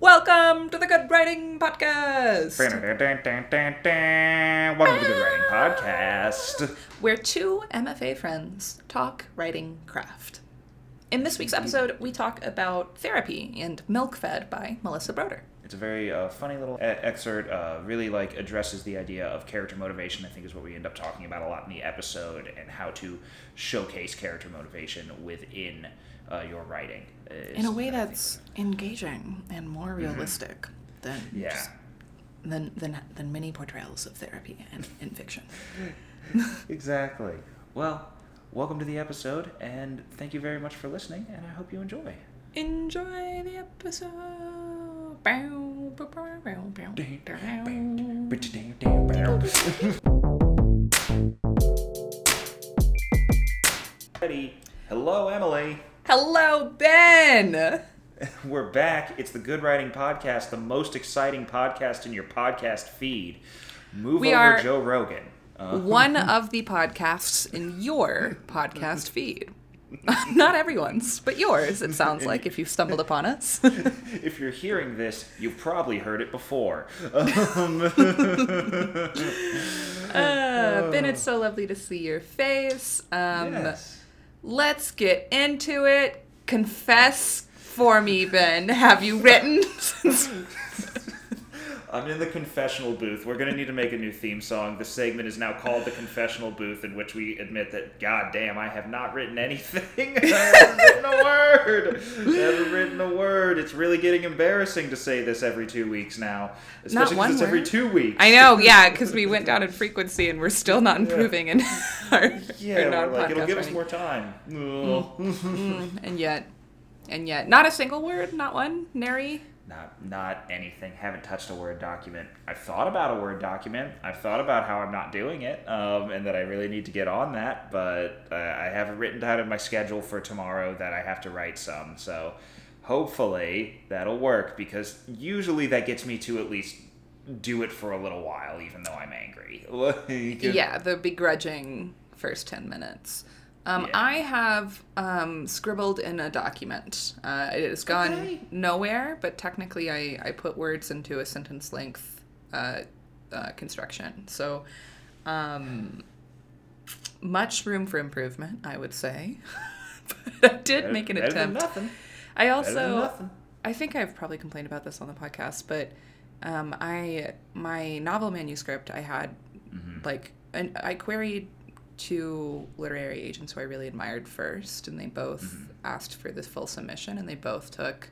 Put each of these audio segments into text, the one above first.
Welcome to the Good Writing Podcast, Welcome to the Good Writing Podcast. where two MFA friends talk writing craft. In this week's episode, we talk about therapy and Milk Fed by Melissa Broder. It's a very uh, funny little e- excerpt. Uh, really like addresses the idea of character motivation. I think is what we end up talking about a lot in the episode, and how to showcase character motivation within uh, your writing. In a way that's engaging and more realistic than yeah. just- than, than than many portrayals of therapy and in fiction. Exactly. Well, welcome to the episode, and thank you very much for listening, and I hope you enjoy. Enjoy the episode. Bow, bow, bow, bow, bow, Ready? Hello, Emily. Hello, Ben. We're back. It's the Good Writing Podcast, the most exciting podcast in your podcast feed. Move We over are- Joe Rogan. Uh, One of the podcasts in your podcast feed. Not everyone's, but yours, it sounds like, if you've stumbled upon us. if you're hearing this, you've probably heard it before. Um, Uh, ben, it's so lovely to see your face. Um, yes. Let's get into it. Confess for me, Ben. Have you written? I'm in the confessional booth. We're going to need to make a new theme song. The segment is now called The Confessional Booth, in which we admit that, god damn, I have not written anything. I haven't written a word. I haven't written a word. It's really getting embarrassing to say this every two weeks now. Especially because it's every two weeks. I know, yeah, because we went down in frequency and we're still not improving in our, Yeah, our we're like, it'll give us more time. Mm, and yet, and yet, not a single word, not one, nary. Not, not anything. Haven't touched a Word document. I've thought about a Word document. I've thought about how I'm not doing it, um, and that I really need to get on that. But uh, I have it written down in my schedule for tomorrow that I have to write some. So hopefully that'll work because usually that gets me to at least do it for a little while, even though I'm angry. Like, Yeah, the begrudging first 10 minutes. Um, Yeah. I have um, scribbled in a document. Uh, it has gone Okay. nowhere, but technically I, I put words into a sentence length uh, uh, construction. So, um, much room for improvement, I would say. but I did Better- make an attempt. I also. I think I've probably complained about this on the podcast, but um, I my novel manuscript I had Mm-hmm. like and I queried two literary agents who I really admired first, and they both Mm-hmm. asked for this full submission, and they both took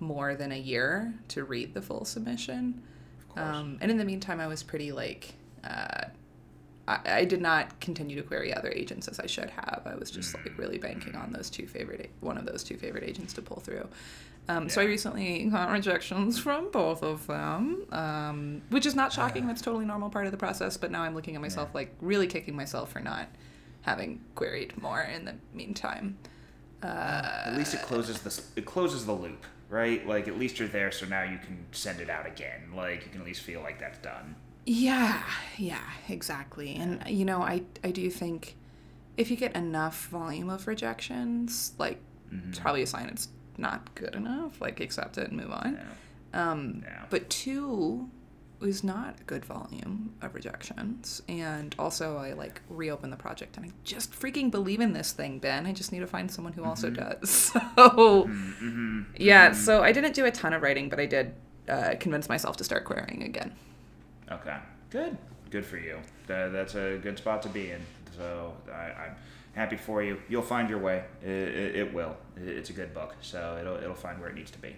more than a year to read the full submission. Um, and in the meantime, I was pretty like. Uh, I, I did not continue to query other agents as I should have. I was just like really banking on those two favorite, one of those two favorite agents to pull through. Um, So I recently got rejections from both of them, um, which is not shocking. That's totally normal part of the process. But now I'm looking at myself like really kicking myself for not having queried more in the meantime. At least it closes the it closes the loop, right? Like at least you're there, so now you can send it out again. Like you can at least feel like that's done. Yeah, yeah, exactly. And you know, I I do think if you get enough volume of rejections, like it's probably a sign it's not good enough. Like accept it and move on. Um. But two was not a good volume of rejections, and also I like reopened the project, and I just freaking believe in this thing, Ben. I just need to find someone who also does. So yeah, so I didn't do a ton of writing, but I did uh, convince myself to start querying again. Okay. Good. Good for you. That, that's a good spot to be in. So I, I'm happy for you. You'll find your way. It, it, it will. It, it's a good book, so it'll it'll find where it needs to be.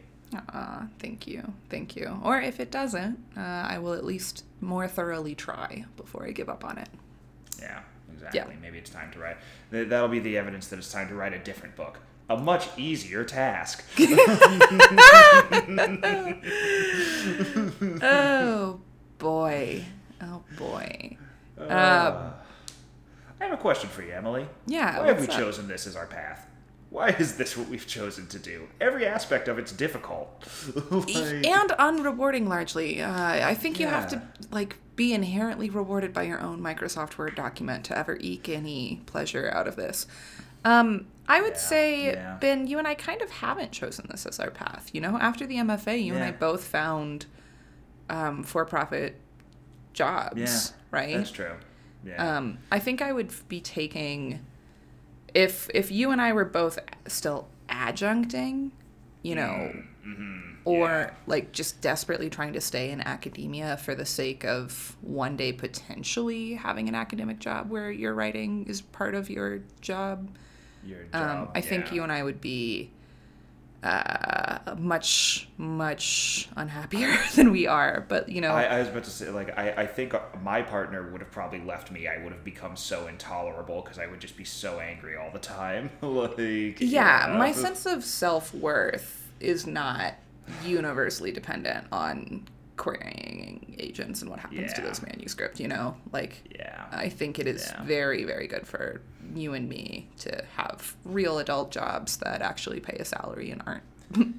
Uh, thank you, thank you. Or if it doesn't, uh, I will at least more thoroughly try before I give up on it. Yeah. Exactly. Yeah. Maybe it's time to write. That'll be the evidence that it's time to write a different book. A much easier task. oh boy, oh boy. Uh, I have a question for you, Emily. Yeah, Why have we up? chosen this as our path? Why is this what we've chosen to do? Every aspect of it's difficult. Like- and unrewarding largely. Uh, I think you have to like be inherently rewarded by your own Microsoft Word document to ever eke any pleasure out of this. Um, I would Yeah, say, yeah. Ben, you and I kind of haven't chosen this as our path. You know, after the MFA, you and I both found um, for-profit jobs, Yeah, right? That's true. Yeah. Um, I think I would be taking if if you and I were both still adjuncting, you know, hmm or yeah. like just desperately trying to stay in academia for the sake of one day potentially having an academic job where your writing is part of your job. Your Um, job, I think you and I would be uh, much much unhappier than we are. But you know, I, I was about to say, like, I, I think my partner would have probably left me. I would have become so intolerable because I would just be so angry all the time. like, yeah, my sense of self worth is not universally dependent on querying agents and what happens to Yeah. those manuscript. You know, like Yeah. I think it is Yeah. very, very good for you and me to have real adult jobs that actually pay a salary and aren't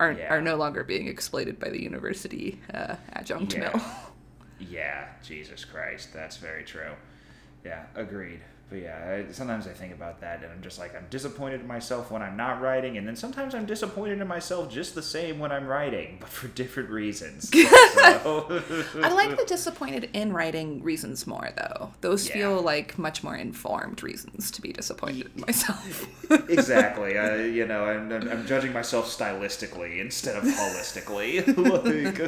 aren't Yeah. are no longer being exploited by the university uh, adjunct Yeah. mill. Yeah, Jesus Christ, that's very true. Yeah, agreed. But yeah, I, sometimes I think about that and I'm just like, I'm disappointed in myself when I'm not writing, and then sometimes I'm disappointed in myself just the same when I'm writing, but for different reasons. So- I like the disappointed in writing reasons more though. Those Yeah. feel like much more informed reasons to be disappointed in myself. exactly. I, you know, I'm, I'm, I'm judging myself stylistically instead of holistically. like,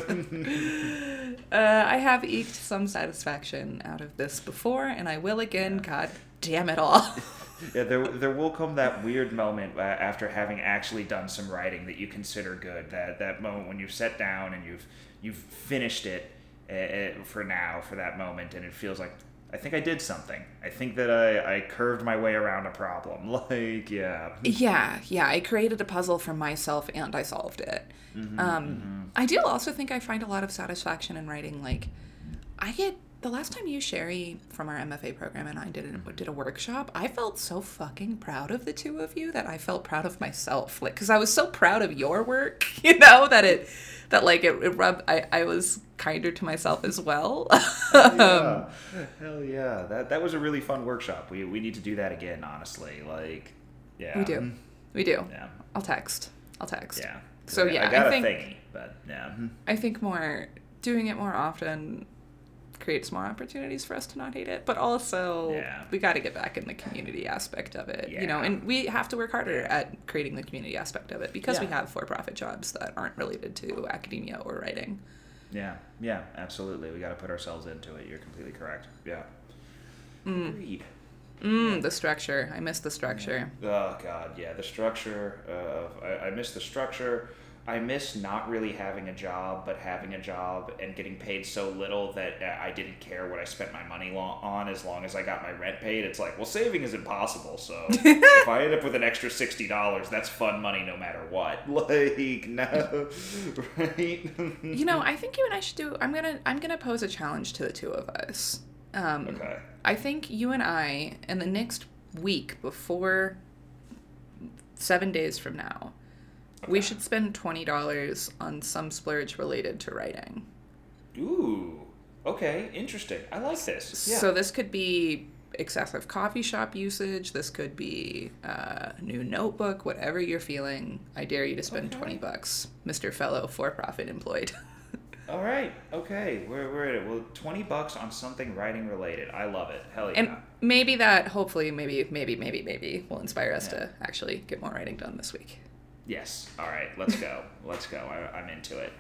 Uh, I have eked some satisfaction out of this before, and I will again. God damn it all. yeah, there, there will come that weird moment uh, after having actually done some writing that you consider good. That that moment when you've sat down and you've you've finished it uh, uh, for now for that moment, and it feels like I think I did something. I think that I, I curved my way around a problem. Like, yeah. yeah, yeah. I created a puzzle for myself, and I solved it. um, I do also think I find a lot of satisfaction in writing. Like, I get the last time you, Sherry, from our MFA program, and I did a, did a workshop. I felt so fucking proud of the two of you that I felt proud of myself. Like, because I was so proud of your work, you know, that it that like it, it rubbed. I I was kinder to myself as well. yeah. Hell yeah. That that was a really fun workshop. We we need to do that again, honestly. Like yeah. we do, mm-hmm. we do. Yeah. I'll text. I'll text. Yeah. So, yeah, I got I a think- thingy, but yeah. Mm-hmm. I think more doing it more often creates more opportunities for us to not hate it, but also Yeah. we got to get back in the community aspect of it, you know, and we have to work harder at creating the community aspect of it because we have for-profit jobs that aren't related to academia or writing. Yeah. Yeah, absolutely. We got to put ourselves into it. You're completely correct. Yeah. Agreed. Mm, the structure. I miss the structure. Oh god, yeah, the structure of I, I miss the structure. I miss not really having a job, but having a job and getting paid so little that uh, I didn't care what I spent my money on as long as I got my rent paid. It's like, well, saving is impossible. So if I end up with an extra sixty dollars, that's fun money no matter what. Like no, right? You know, I think you and I should do. I'm gonna. I'm gonna pose a challenge to the two of us. Um, okay. I think you and I, in the next week before seven days from now, we should spend twenty dollars on some splurge related to writing. Ooh. Okay. Interesting. I like this. Yeah. So this could be excessive coffee shop usage. This could be uh, new notebook. Whatever you're feeling, I dare you to spend Okay. twenty bucks, Mister Fellow for-profit employed. All right. Okay. We're, we're at it. Well, 20 bucks on something writing related. I love it. Hell yeah. and maybe that, hopefully, maybe, maybe, maybe, maybe, will inspire us Yeah. to actually get more writing done this week. Yes. All right. Let's go. let's go. I, I'm into it.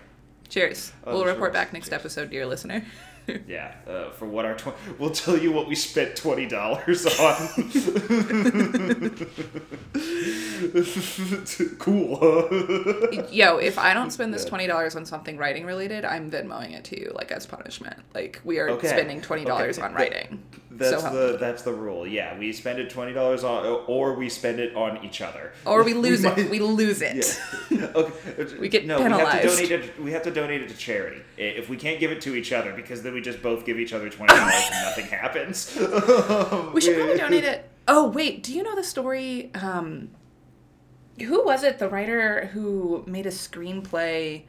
Cheers. Oh, we'll report back next Cheers. episode, dear listener. Yeah. Uh, for what our tw- we'll tell you what we spent twenty dollars on. cool. Yo, if I don't spend this twenty dollars on something writing related, I'm Venmoing it to you, like as punishment. Like we are Okay. spending twenty dollars Okay. on writing. That's so the that's the rule. Yeah, we spend it twenty dollars on, or we spend it on each other, or we lose might- it. We lose it. Yeah. okay. We get no, We have, to donate it, we have to donate it to charity. If we can't give it to each other, because then we just both give each other twenty dollars and nothing happens. We should probably donate it. Oh wait, do you know the story? Um, who was it? The writer who made a screenplay,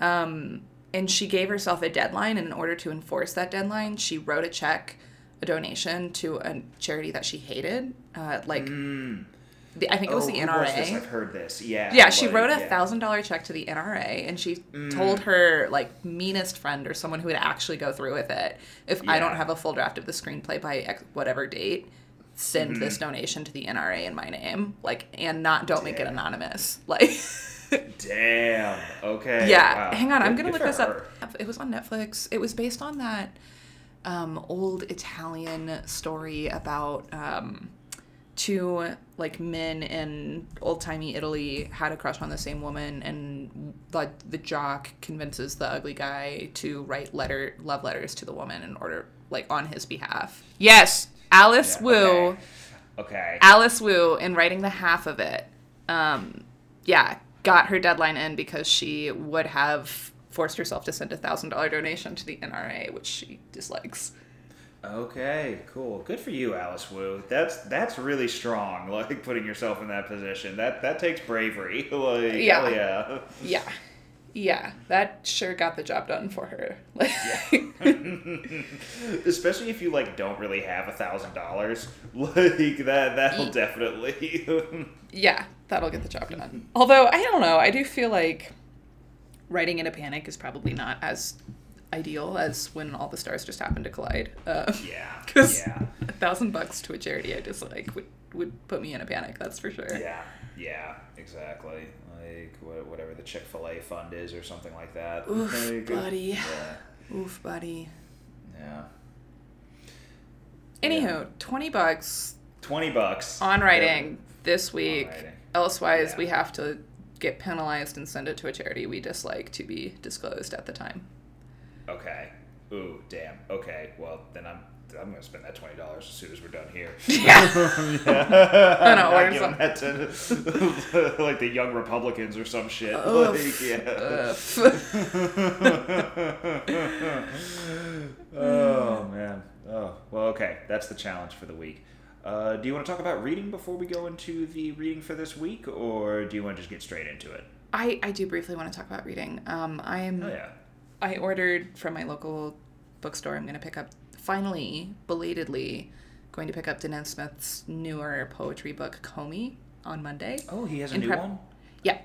um, and she gave herself a deadline, and in order to enforce that deadline, she wrote a check a donation to a charity that she hated. Uh, like, Mm. the, I think it was Oh, the NRA. was this? I've heard this. Yeah. Yeah, she like, wrote a thousand dollar check to the NRA, and she Mm. told her like meanest friend or someone who would actually go through with it, if I don't have a full draft of the screenplay by X, whatever date, send Mm-hmm. this donation to the NRA in my name, like, and not don't make it anonymous, like. Damn. Okay. yeah, wow. hang on, I'm gonna look this her. up. It was on Netflix. It was based on that um, old Italian story about um, two like men in old timey Italy had a crush on the same woman, and the the jock convinces the ugly guy to write letter love letters to the woman in order like on his behalf. Yes, Alice Yeah, Wu. Okay. okay. Alice Wu, in writing the half of it, um, yeah, got her deadline in because she would have forced herself to send a thousand dollar donation to the NRA, which she dislikes. Okay, cool. Good for you, Alice Wu. That's that's really strong. Like putting yourself in that position. That that takes bravery. Like Yeah. yeah. Yeah, yeah, that sure got the job done for her. Especially if you like don't really have a thousand dollars. Like that that'll definitely yeah, that'll get the job done. Although I don't know, I do feel like writing in a panic is probably not as ideal as when all the stars just happen to collide. Uh, Yeah. 'Cause- Yeah. a thousand bucks to a charity I dislike would would put me in a panic. That's for sure. Yeah. Yeah, exactly. Like whatever the Chick fil A fund is or something like that. Oof, Like, buddy. Yeah. Oof, buddy. Yeah. Anywho, twenty bucks Twenty bucks. on writing this week. writing. Elsewise, Yeah. we have to get penalized and send it to a charity we dislike to be disclosed at the time. Okay. Ooh, damn. Okay. Well, then I'm I'm gonna spend that twenty dollars as soon as we're done here. Yeah. I know, giving that to like the young Republicans or some shit. Like, yeah. Oh man. Oh well. Okay. That's the challenge for the week. Uh, do you want to talk about reading before we go into the reading for this week, or do you want to just get straight into it? I, I do briefly want to talk about reading. Um, I'm Oh yeah. I ordered from my local bookstore. I'm going to pick up, finally, belatedly, going to pick up Danez Smith's newer poetry book, Homie, on Monday. Oh, he has a In new prep- one. Yeah.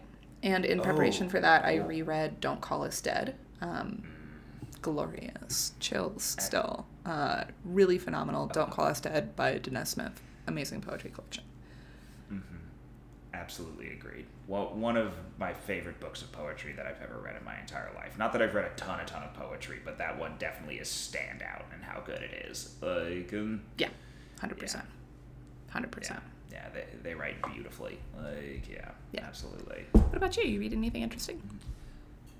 And in preparation Oh, for that, I reread Don't Call Us Dead. Um, glorious. Chills still. Uh, really phenomenal. Don't Call Us Dead by Danez Smith. Amazing poetry collection. Absolutely agreed. Well, one of my favorite books of poetry that I've ever read in my entire life. Not that I've read a ton, a ton of poetry, but that one definitely is standout and how good it is. Like, um, Yeah. 100%. 100%. yeah, yeah, they, they write beautifully. Like, yeah, Yeah. absolutely. What about you? You read anything interesting?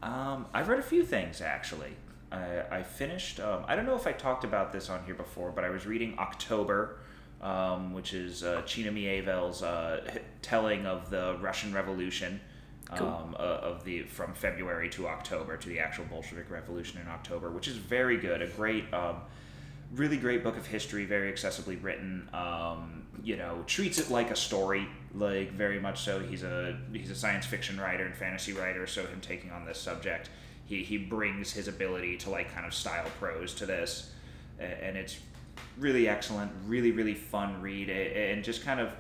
Um, I've read a few things actually. I, I finished. Um, I don't know if I talked about this on here before, but I was reading October, um, which is uh, China Miéville's uh, telling of the Russian Revolution, Cool. um, uh, of the from February to October to the actual Bolshevik Revolution in October, which is very good. A great. Um, really great book of history, very accessibly written. Um, you know, treats it like a story, like very much so. He's a he's a science fiction writer and fantasy writer, so him taking on this subject, he he brings his ability to like kind of style prose to this, and it's really excellent, really really fun read, and just kind of.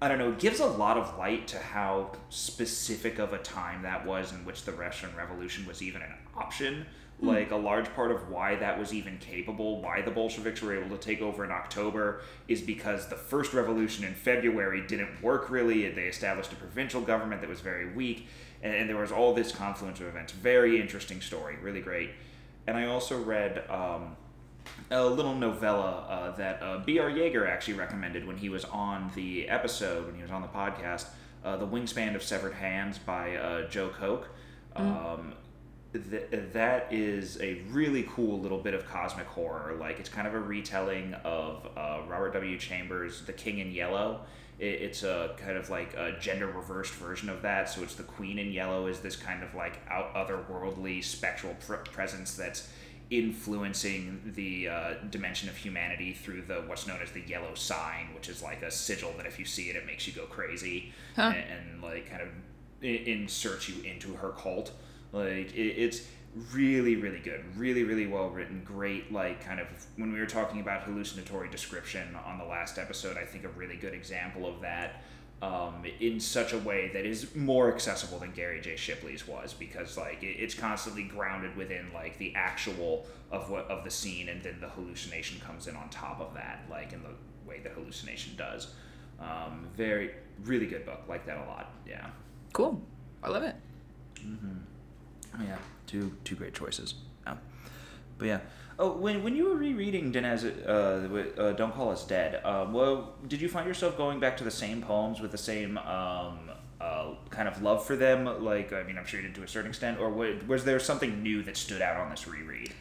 I don't know, gives a lot of light to how specific of a time that was in which the Russian Revolution was even an option. Like, a large part of why that was even capable, why the Bolsheviks were able to take over in October, is because the first revolution in February didn't work really. They established a provincial government that was very weak, and, and there was all this confluence of events. Very interesting story, really great. And I also read um, a little novella uh, that uh, B.R. Yeager actually recommended when he was on the episode, when he was on the podcast, uh, The Wingspan of Severed Hands by uh, Joe Koch. Um, th- that is a really cool little bit of cosmic horror. Like, it's kind of a retelling of uh, Robert W. Chambers' The King in Yellow. It, it's a kind of like a gender reversed version of that. So it's the Queen in Yellow is this kind of like out otherworldly spectral pr- presence that's influencing the uh, dimension of humanity through the what's known as the yellow sign, which is like a sigil that if you see it, it makes you go crazy Huh. and, and like kind of i- insert you into her cult. Like it, it's really really good really really well written great like kind of when we were talking about hallucinatory description on the last episode i think a really good example of that um, in such a way that is more accessible than Gary J. Shipley's was because like it, it's constantly grounded within like the actual of what of the scene and then the hallucination comes in on top of that like in the way the hallucination does. Um, very really good book like that a lot. Yeah. Cool. I love it. Mm-hmm. Yeah, two two great choices. Yeah. But yeah. Oh, when, when you were rereading Danez, uh, uh, Don't Call Us Dead, um, well, did you find yourself going back to the same poems with the same um, uh, kind of love for them? Like, I mean, I'm sure you did to a certain extent, or was there something new that stood out on this reread?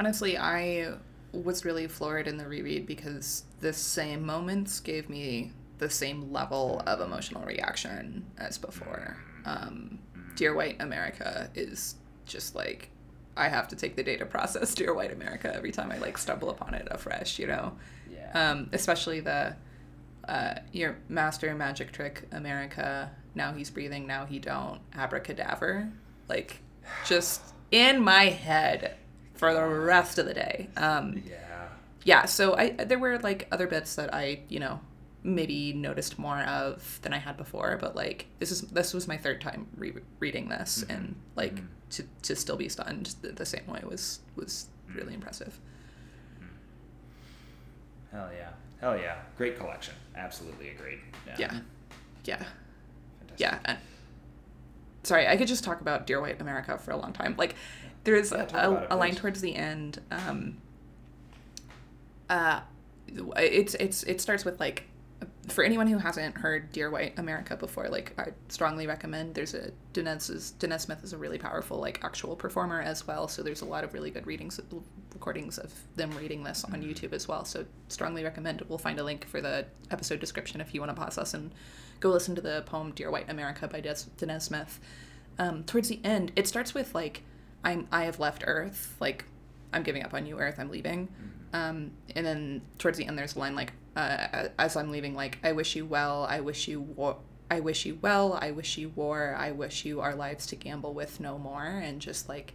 Honestly, I was really floored in the reread because the same moments gave me the same level of emotional reaction as before. Mm. Um, Dear White America is just like I have to take the data process Dear White America every time I like stumble upon it afresh, you know. Yeah. Um, especially the uh, your master magic trick America. Now he's breathing. Now he don't. Abracadabra. Like, just in my head for the rest of the day. Um, yeah. Yeah. So I there were like other bits that I you know maybe noticed more of than I had before. But like this is this was my third time re- reading this, mm-hmm. and like mm-hmm. to to still be stunned the, the same way was was really mm-hmm. impressive. Mm-hmm. Hell yeah, hell yeah, great collection. Absolutely agreed. Yeah, yeah, yeah. Fantastic. yeah. And, sorry, I could just talk about Dear White America for a long time. Like there's yeah, a, a, a line towards the end. Um, uh, it's it's it starts with like for anyone who hasn't heard Dear White America before, like I strongly recommend. There's a Danez Danez Smith is a really powerful like actual performer as well. So there's a lot of really good readings recordings of them reading this on YouTube as well. So strongly recommend. We'll find a link for the episode description if you want to pause us and go listen to the poem Dear White America by Danez Smith. Um, towards the end, it starts with like I'm I have left Earth, like I'm giving up on you, Earth. I'm leaving. Mm-hmm. Um, and then towards the end, there's a line like uh, as I'm leaving, like, I wish you well, I wish you war. I wish you well, I wish you war, I wish you our lives to gamble with no more. And just like,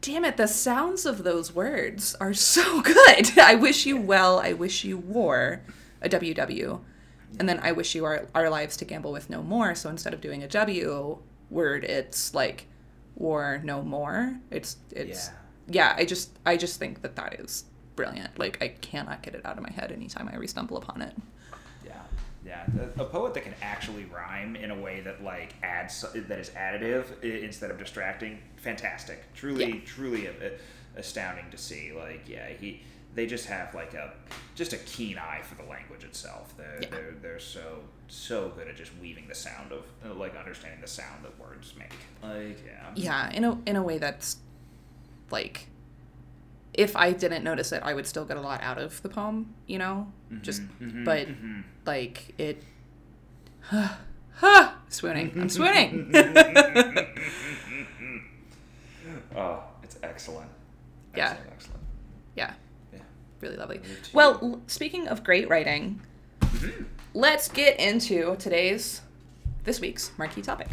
damn it, the sounds of those words are so good. I wish you well, I wish you war, a WW. And then I wish you our, our lives to gamble with no more. So instead of doing a W word, it's like war no more. It's, it's, yeah, yeah I just, I just think that that is brilliant. Like I cannot get it out of my head anytime I re-stumble upon it. Yeah, yeah. A, poet that can actually rhyme in a way that like adds that is additive instead of distracting. Fantastic. Truly, yeah. truly astounding to see. Like, yeah, he. They just have like a just a keen eye for the language itself. They're yeah. they're, they're so so good at just weaving the sound of like understanding the sound that words make. Like yeah. Yeah, in a in a way that's like if I didn't notice it, I would still get a lot out of the poem, you know? Mm-hmm, Just, mm-hmm, but mm-hmm. like it. Huh, huh, swooning. I'm swooning. oh, it's excellent. excellent. Yeah. Excellent. Yeah. Yeah. Really lovely. Well, speaking of great writing, mm-hmm. let's get into today's, this week's marquee topic.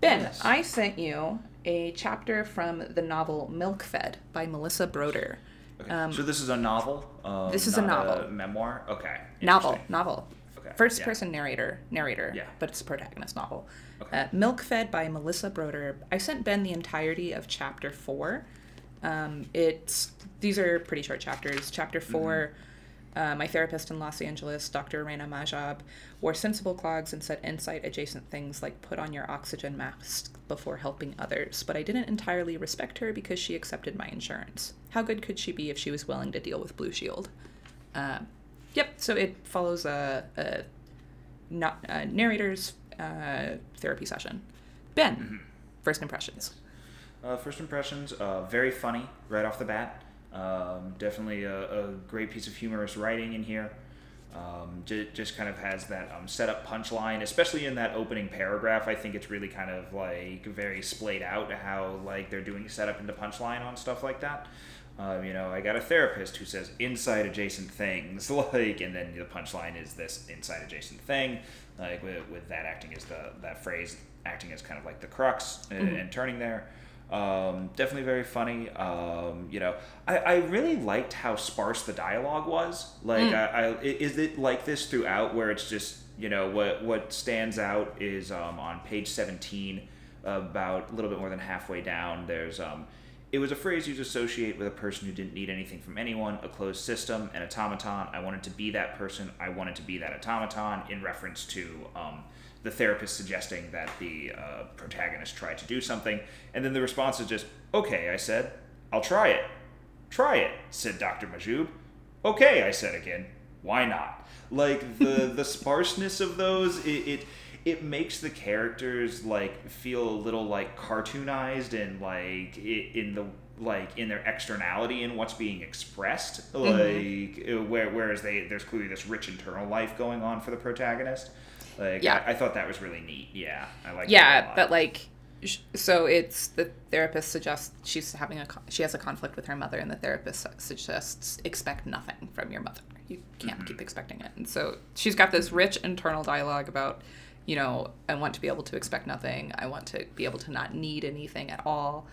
Ben, yes. I sent you a chapter from the novel Milk Fed by Melissa Broder. Okay. Um, so this is a novel. Um, this is a novel. A memoir. Okay. Novel. Novel. Okay. First yeah. person narrator. Narrator. Yeah. But it's a protagonist novel. Okay. Uh, Milk Fed by Melissa Broder. I sent Ben the entirety of chapter four. Um, it's these are pretty short chapters. Chapter 4 mm-hmm uh, my therapist in Los Angeles, Dr. Reina Mahjoub, wore sensible clogs and said insight adjacent things like put on your oxygen mask before helping others, but I didn't entirely respect her because she accepted my insurance. How good could she be if she was willing to deal with Blue Shield? Uh, yep, so it follows a, a not, a narrator's uh, therapy session. Ben, mm-hmm. first impressions. Uh, first impressions, uh, very funny right off the bat. Um, definitely a, a, great piece of humorous writing in here. Um, j- just kind of has that um, setup punchline, especially in that opening paragraph. I think it's really kind of like very splayed out how like they're doing setup into punchline on stuff like that. Um, you know, I got a therapist who says inside adjacent things, like, and then the punchline is this inside adjacent thing, like with, with that acting as the that phrase acting as kind of like the crux mm-hmm. and turning there. Um, definitely very funny. Um, you know, I, I really liked how sparse the dialogue was. Like, I, I is it like this throughout, where it's just you know what what stands out is um, on page seventeen, about a little bit more than halfway down. There's um, it was a phrase used to associate with a person who didn't need anything from anyone, a closed system, an automaton. I wanted to be that person. I wanted to be that automaton in reference to um, the therapist suggesting that the uh, protagonist try to do something. And then the response is just, okay, I said, I'll try it. Try it, said Dr. Mahjoub. Okay, I said again, why not? Like the the sparseness of those, it, it it makes the characters like feel a little like cartoonized and like in the like in their externality and what's being expressed like mm-hmm. where, whereas they there's clearly this rich internal life going on for the protagonist like yeah i, I thought that was really neat yeah i like that. yeah but like so it's the therapist suggests she's having a she has a conflict with her mother and the therapist suggests expect nothing from your mother you can't mm-hmm. keep expecting it and so she's got this rich internal dialogue about you know, I want to be able to expect nothing. I want to be able to not need anything at all.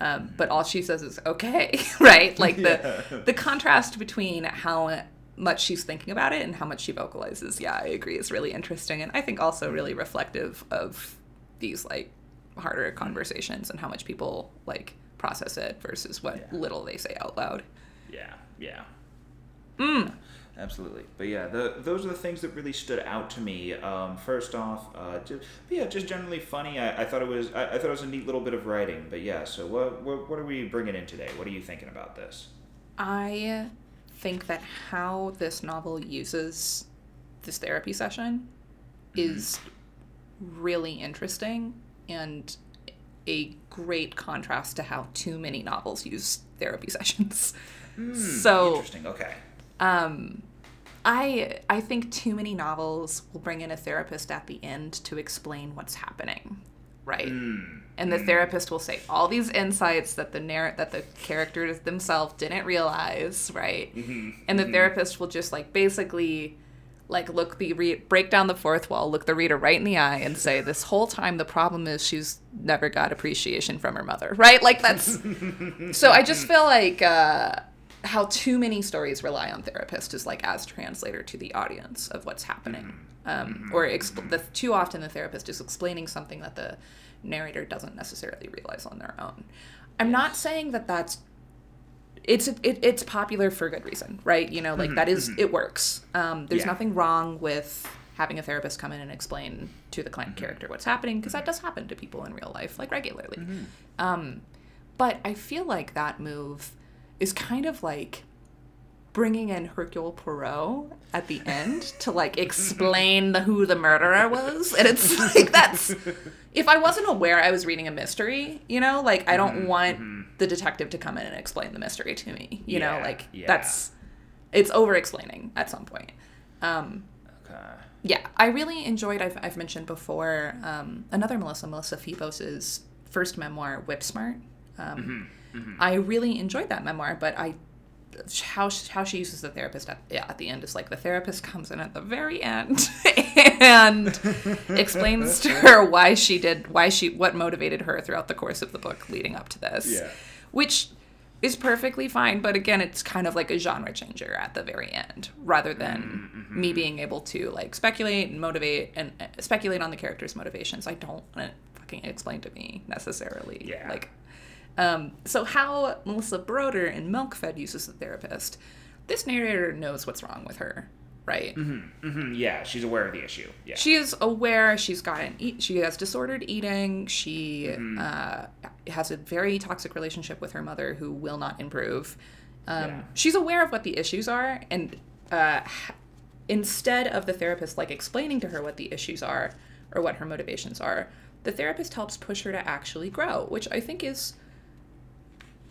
Um, but all she says is okay, right? Like the yeah. the contrast between how much she's thinking about it and how much she vocalizes. Yeah, I agree. Is really interesting, and I think also really reflective of these like harder conversations and how much people like process it versus what yeah. little they say out loud. Yeah, yeah. Mm absolutely. But yeah, the, those are the things that really stood out to me. Um, first off, uh, just, yeah, just generally funny. I, I thought it was I, I, thought it was a neat little bit of writing. But yeah, so what, what what are we bringing in today? What are you thinking about this? I think that how this novel uses this therapy session mm-hmm. is really interesting and a great contrast to how too many novels use therapy sessions. Mm, so interesting. Okay. Um, I I think too many novels will bring in a therapist at the end to explain what's happening, right? Mm. And the mm. therapist will say all these insights that the narr- that the characters themselves didn't realize, right? Mm-hmm. And the mm-hmm. therapist will just like basically like look the re- break down the fourth wall, look the reader right in the eye, and say this whole time the problem is she's never got appreciation from her mother, right? Like that's so I just feel like. uh how too many stories rely on therapists is like as translator to the audience of what's happening mm-hmm. Um, mm-hmm. or exp- the, too often the therapist is explaining something that the narrator doesn't necessarily realize on their own i'm not saying that that's it's it, it's popular for good reason right you know like mm-hmm. that is, mm-hmm. it works um, there's yeah. nothing wrong with having a therapist come in and explain to the client mm-hmm. character what's happening because that does happen to people in real life like regularly mm-hmm. um, but i feel like that move is kind of like bringing in Hercule Poirot at the end to like explain the, who the murderer was. And it's like that's if I wasn't aware I was reading a mystery, you know, like I don't mm-hmm, want mm-hmm. the detective to come in and explain the mystery to me. You yeah, know, like yeah. that's it's over explaining at some point. Um okay. Yeah, I really enjoyed I've I've mentioned before um, another Melissa Melissa Febos's first memoir, Whip Smart. Um, mm-hmm Mm-hmm. I really enjoyed that memoir, but I how she, how she uses the therapist at, yeah, at the end is like the therapist comes in at the very end and explains to her why she did why she what motivated her throughout the course of the book leading up to this yeah. which is perfectly fine but again it's kind of like a genre changer at the very end rather than mm-hmm. me being able to like speculate and motivate and uh, speculate on the character's motivations i don't want it fucking explained to me necessarily yeah. like um, so, how Melissa Broder in Milk Fed uses the therapist, this narrator knows what's wrong with her, right? Mm-hmm, mm-hmm, yeah, she's aware of the issue. Yeah, she is aware. She's got an eat. She has disordered eating. She mm-hmm. uh, has a very toxic relationship with her mother, who will not improve. Um, yeah. She's aware of what the issues are, and uh, instead of the therapist like explaining to her what the issues are or what her motivations are, the therapist helps push her to actually grow, which I think is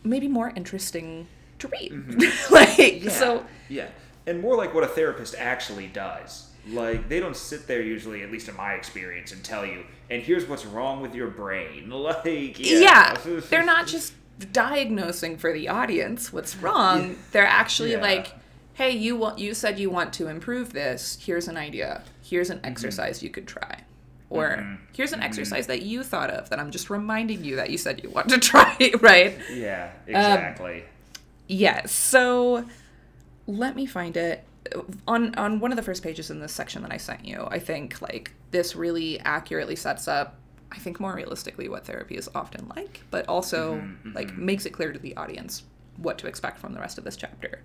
maybe more interesting to read. Mm-hmm. like yeah. so Yeah. And more like what a therapist actually does. Like they don't sit there usually, at least in my experience, and tell you, and here's what's wrong with your brain. Like yeah, yeah they're not just diagnosing for the audience what's wrong. They're actually yeah. like, hey, you want you said you want to improve this. Here's an idea. Here's an mm-hmm. exercise mm-hmm. you could try. Or mm-hmm. here's an mm-hmm. exercise that you thought of that I'm just reminding you that you said you want to try, right? Yeah, um, exactly. Um, yes. So let me find it on on one of the first pages in this section that I sent you. I think like this really accurately sets up I think more realistically what therapy is often like, but also mm-hmm, like mm-hmm. makes it clear to the audience what to expect from the rest of this chapter.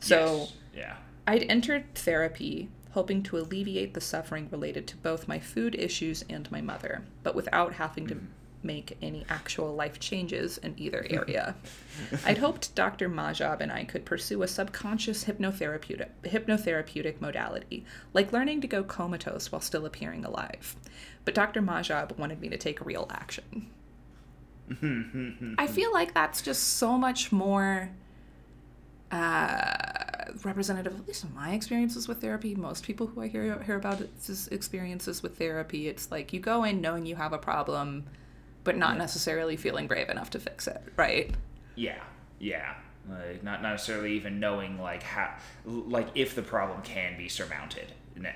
So, yes. yeah. I'd entered therapy hoping to alleviate the suffering related to both my food issues and my mother, but without having to make any actual life changes in either area. I'd hoped Dr. Mahjoub and I could pursue a subconscious hypnotherapeutic, hypnotherapeutic modality, like learning to go comatose while still appearing alive. But Dr. Mahjoub wanted me to take real action. I feel like that's just so much more uh, representative, at least in my experiences with therapy. Most people who I hear hear about experiences with therapy, it's like you go in knowing you have a problem, but not necessarily feeling brave enough to fix it, right? Yeah, yeah. Like not necessarily even knowing like how, like if the problem can be surmounted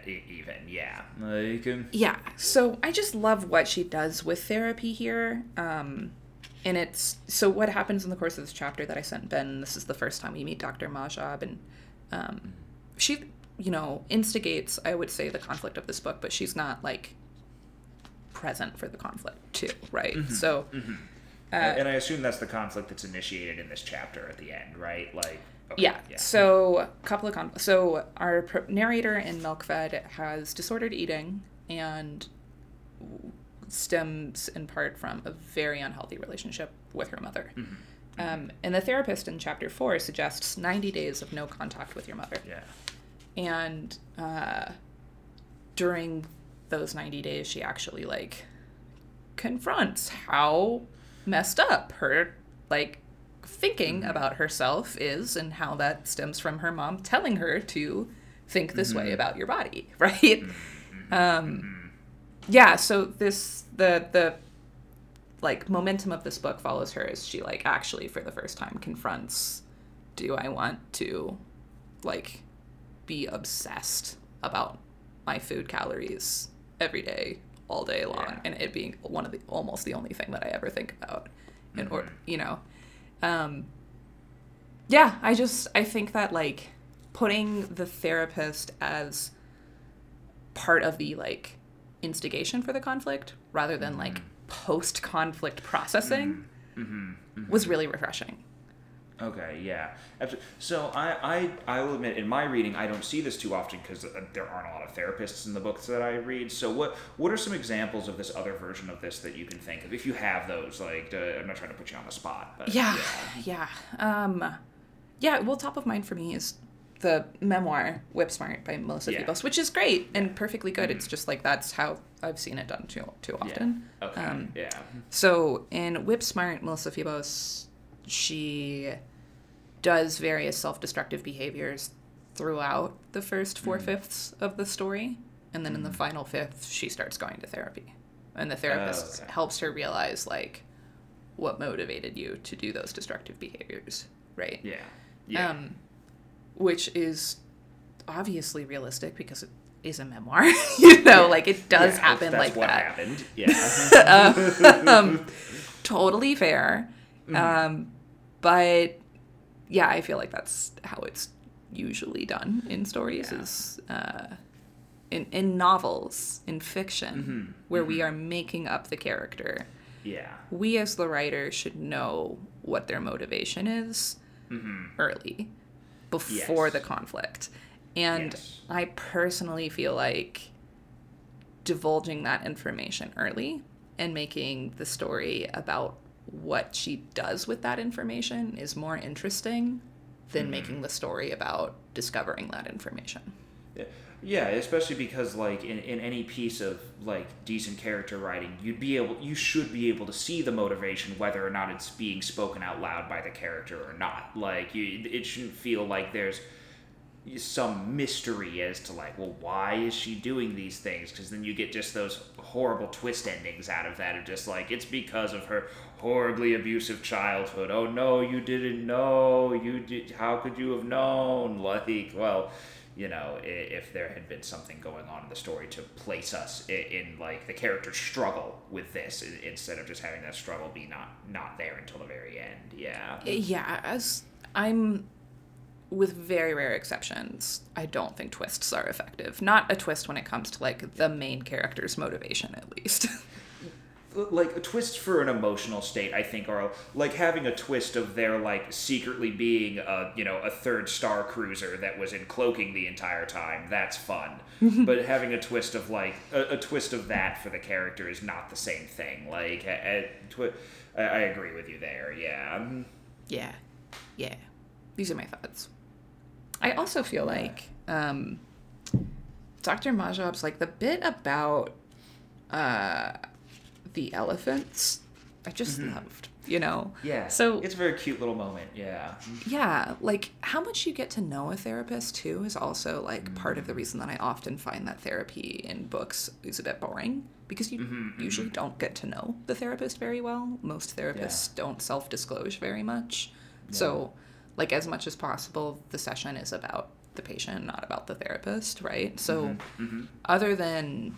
even yeah like um, yeah so i just love what she does with therapy here um and it's so what happens in the course of this chapter that I sent Ben. This is the first time we meet Dr. Mahjoub, and um, she, you know, instigates. I would say the conflict of this book, but she's not like present for the conflict too, right? Mm-hmm. So, mm-hmm. Uh, and I assume that's the conflict that's initiated in this chapter at the end, right? Like. Okay, yeah. yeah. So a couple of conflicts. So our narrator in Milk Fed has disordered eating and stems in part from a very unhealthy relationship with her mother. Mm-hmm. Um, and the therapist in chapter four suggests 90 days of no contact with your mother. Yeah. And uh, during those 90 days, she actually like confronts how messed up her like thinking mm-hmm. about herself is and how that stems from her mom telling her to think this mm-hmm. way about your body, right? Mm-hmm. Um, mm-hmm yeah, so this the the like momentum of this book follows her as she like actually for the first time confronts do I want to like be obsessed about my food calories every day all day long yeah. and it being one of the almost the only thing that I ever think about in mm-hmm. or you know um yeah I just I think that like putting the therapist as part of the like instigation for the conflict rather than like mm-hmm. post conflict processing mm-hmm. mm-hmm. Mm-hmm. was really refreshing. Okay, yeah. So I, I, I will admit, in my reading, I don't see this too often because uh, there aren't a lot of therapists in the books that I read. So what what are some examples of this other version of this that you can think of, if you have those? Like, uh, I'm not trying to put you on the spot, but yeah, yeah, yeah. Um, yeah. Well, top of mind for me is the memoir Whip Smart by Melissa yeah. Febos, which is great and perfectly good. Mm-hmm. It's just like that's how I've seen it done too too often. Yeah. Okay. Um, yeah. So in Whip Smart, Melissa Febos, she does various self-destructive behaviors throughout the first four mm-hmm. fifths of the story, and then in the mm-hmm. final fifth, she starts going to therapy, and the therapist oh, okay. helps her realize like what motivated you to do those destructive behaviors, right? Yeah. Yeah. Um, which is obviously realistic because it is a memoir. you know, yeah. like it does yeah, happen that's like what that. happened. Yeah. um, totally fair. Mm-hmm. Um, but yeah, I feel like that's how it's usually done in stories yeah. is uh, in in novels, in fiction, mm-hmm. where mm-hmm. we are making up the character. Yeah. We as the writer should know what their motivation is mm-hmm. early before yes. the conflict. And yes. I personally feel like divulging that information early and making the story about what she does with that information is more interesting than mm-hmm. making the story about discovering that information. Yeah, especially because like in, in any piece of like decent character writing, you'd be able you should be able to see the motivation whether or not it's being spoken out loud by the character or not. Like you it shouldn't feel like there's some mystery as to like, well, why is she doing these things? Because then you get just those horrible twist endings out of that of just like it's because of her horribly abusive childhood. Oh no, you didn't know. You did. How could you have known? Like, well, you know, if there had been something going on in the story to place us in, in like the character's struggle with this instead of just having that struggle be not not there until the very end. Yeah. Yeah, as I'm with very rare exceptions, I don't think twists are effective. Not a twist when it comes to like the main character's motivation at least. like a twist for an emotional state i think are like having a twist of their like secretly being a you know a third star cruiser that was in cloaking the entire time that's fun. But having a twist of like a, a, twist of that for the character is not the same thing like a, a twi- I, I agree with you there yeah. Mm-hmm. yeah yeah. These are my thoughts. I also feel like um dr mahjoub's like the bit about uh the elephants, I just mm-hmm. loved, you know? Yeah. So it's a very cute little moment. Yeah. Yeah. Like how much you get to know a therapist too is also like mm-hmm. part of the reason that I often find that therapy in books is a bit boring because you mm-hmm, mm-hmm. usually don't get to know the therapist very well. Most therapists yeah. don't self disclose very much. Yeah. So, like, as much as possible, the session is about the patient, not about the therapist, right? So, mm-hmm, mm-hmm. other than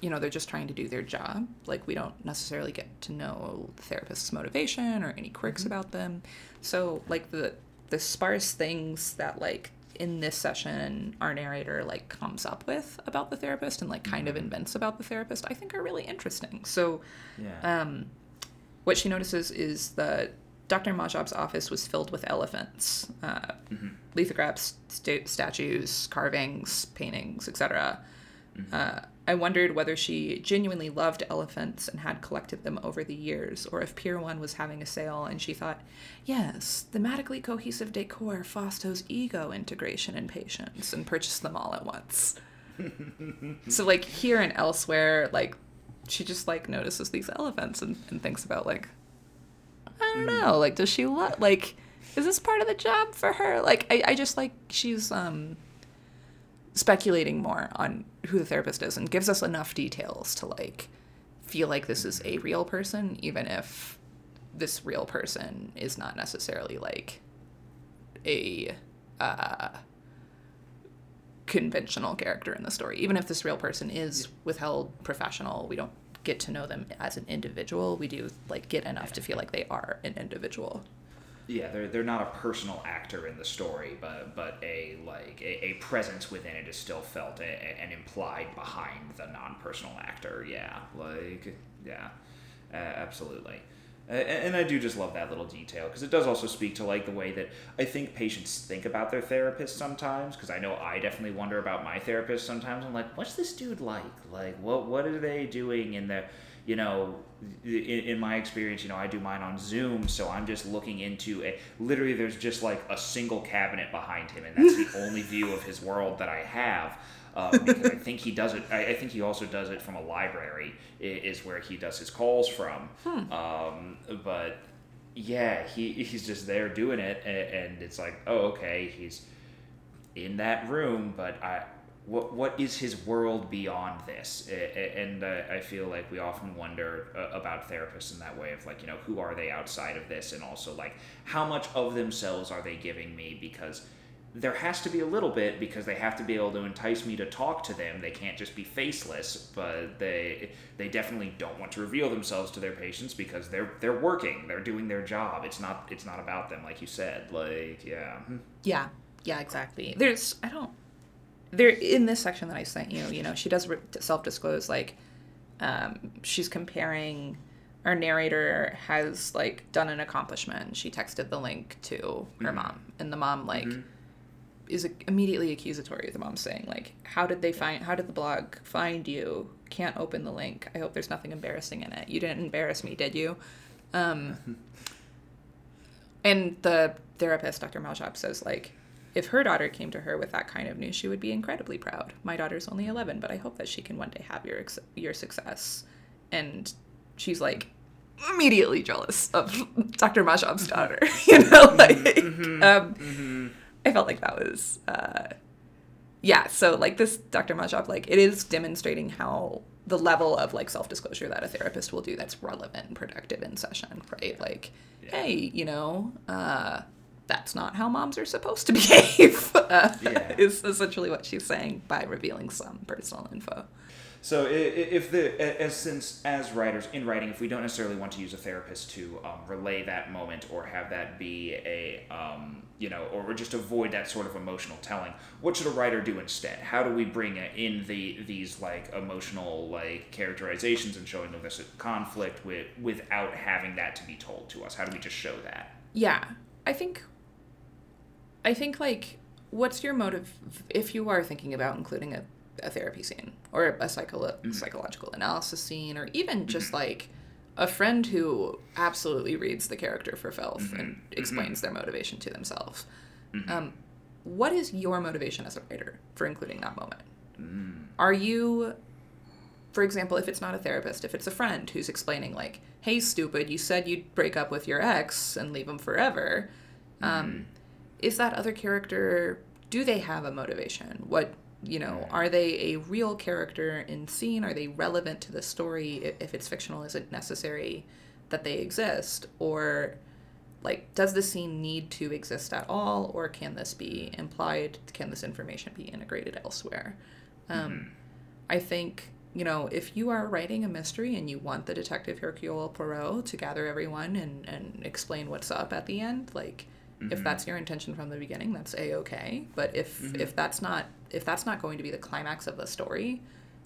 you know, they're just trying to do their job. Like, we don't necessarily get to know the therapist's motivation or any quirks mm-hmm. about them. So, like, the, the sparse things that, like, in this session our narrator like comes up with about the therapist and like kind of mm-hmm. invents about the therapist i think are really interesting so yeah. um, what she notices is that dr mahjoub's office was filled with elephants uh, mm-hmm. lithographs st- statues carvings paintings etc mm-hmm. uh, I wondered whether she genuinely loved elephants and had collected them over the years, or if Pier 1 was having a sale and she thought, yes, thematically cohesive decor fosters ego integration and patience, and purchased them all at once. so, like, here and elsewhere, like, she just, like, notices these elephants and, and thinks about, like, I don't hmm. know, like, does she love, like, is this part of the job for her? Like, I, I just, like, she's, um, speculating more on who the therapist is and gives us enough details to like feel like this is a real person even if this real person is not necessarily like a uh, conventional character in the story. Even if this real person is withheld professional we don't get to know them as an individual. We do like get enough to feel like they are an individual yeah, they're they're not a personal actor in the story, but but a like a, a presence within it is still felt and implied behind the non-personal actor. Yeah, like yeah, uh, absolutely. Uh, and I do just love that little detail because it does also speak to like the way that I think patients think about their therapist sometimes. Because I know I definitely wonder about my therapist sometimes. I'm like, what's this dude like? Like, what what are they doing in their you know, in, in, my experience, you know, I do mine on Zoom, so I'm just looking into a literally there's just like a single cabinet behind him, and that's the only view of his world that I have. Uh, because I think he does it. I, I, think he also does it from a library. Is where he does his calls from. Hmm. Um, but yeah, he he's just there doing it, and, and it's like, oh, okay, he's in that room, but I what what is his world beyond this? And uh, i feel like we often wonder uh, about therapists in that way of like you know who are they outside of this? And also like how much of themselves are they giving me? Because there has to be a little bit because they have to be able to entice me to talk to them. They can't just be faceless but they they definitely don't want to reveal themselves to their patients because they're they're working. They're doing their job. It's not it's not about them like you said. Like yeah yeah. Yeah exactly. There's i don't there in this section that I sent you, you know, she does self disclose like um, she's comparing. Our narrator has like done an accomplishment. She texted the link to her mm-hmm. mom, and the mom like mm-hmm. is immediately accusatory. The mom's saying like, "How did they find? How did the blog find you? Can't open the link. I hope there's nothing embarrassing in it. You didn't embarrass me, did you?" Um, and the therapist, Dr. Mahjoub, says like, if her daughter came to her with that kind of news, she would be incredibly proud. My daughter's only 11, but I hope that she can one day have your your success. And she's like immediately jealous of Dr. Mahjoub's daughter. you know, mm-hmm, like mm-hmm, um, mm-hmm. I felt like that was uh, yeah. So like this Dr. Mahjoub, like it is demonstrating how the level of like self-disclosure that a therapist will do that's relevant and productive in session right like yeah. hey you know uh that's not how moms are supposed to behave. uh, Yeah. Is essentially what she's saying by revealing some personal info. So if the as since as writers in writing, if we don't necessarily want to use a therapist to um, relay that moment or have that be a um, you know or just avoid that sort of emotional telling, what should a writer do instead? How do we bring in the these like emotional like characterizations and showing of this conflict with without having that to be told to us? How do we just show that? Yeah, I think. I think like, what's your motive if you are thinking about including a, a therapy scene or a psycho- mm-hmm. psychological analysis scene or even mm-hmm. just like a friend who absolutely reads the character for filth mm-hmm. and explains their motivation to themselves. Um, what is your motivation as a writer for including that moment? Mm. Are you for example, if it's not a therapist, if it's a friend who's explaining, like, hey, stupid, you said you'd break up with your ex and leave him forever, um, is that other character, do they have a motivation? What, you know, are they a real character in scene? Are they relevant to the story? If it's fictional, is it necessary that they exist? Or, like, does the scene need to exist at all? Or can this be implied? Can this information be integrated elsewhere? Um, I think, you know, if you are writing a mystery and you want the detective Hercule Poirot to gather everyone and, and explain what's up at the end, like if mm-hmm. that's your intention from the beginning, that's a okay. But if mm-hmm. if that's not if that's not going to be the climax of the story,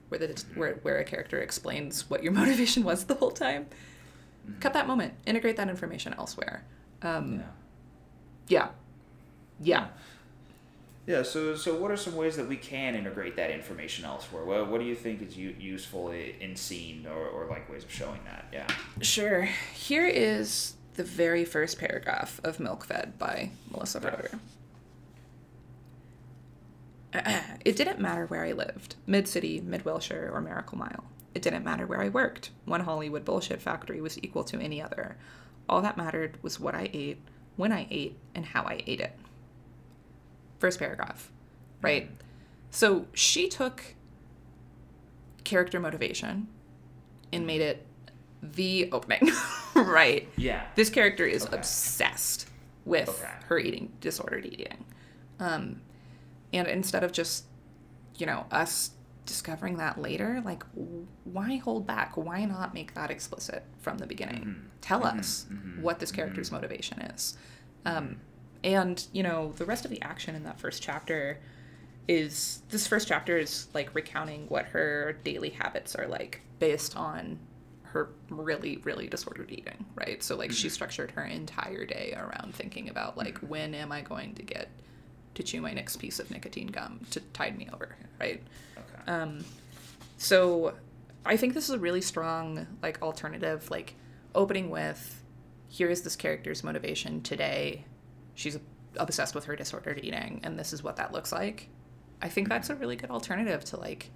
where the mm-hmm. where where a character explains what your motivation was the whole time, cut that moment, integrate that information elsewhere. Um, yeah, yeah. Yeah, so so what are some ways that we can integrate that information elsewhere? What, what do you think is u- useful in scene or, or like ways of showing that? Yeah. Sure. Here is the very first paragraph of Milk Fed by Melissa Broder. It didn't matter where I lived Mid City, Mid Wilshire, or Miracle Mile. It didn't matter where I worked. One Hollywood bullshit factory was equal to any other. All that mattered was what I ate, when I ate, and how I ate it. First paragraph, right? So she took character motivation and made it the opening, right? Yeah. This character is Okay. obsessed with Okay. her eating disordered eating. Um, and instead of just, you know, us discovering that later, like, why hold back? Why not make that explicit from the beginning? Mm-hmm. Tell mm-hmm. us mm-hmm. what this character's motivation is. Um, and, you know, the rest of the action in that first chapter is this first chapter is like recounting what her daily habits are like based on her really really disordered eating right so like she mm-hmm. structured her entire day around thinking about like mm-hmm. when am i going to get to chew my next piece of nicotine gum to tide me over right Okay. um, so I think this is a really strong like alternative, like opening with here is this character's motivation today. She's obsessed with her disordered eating, and this is what that looks like. I think that's mm-hmm. a really good alternative to like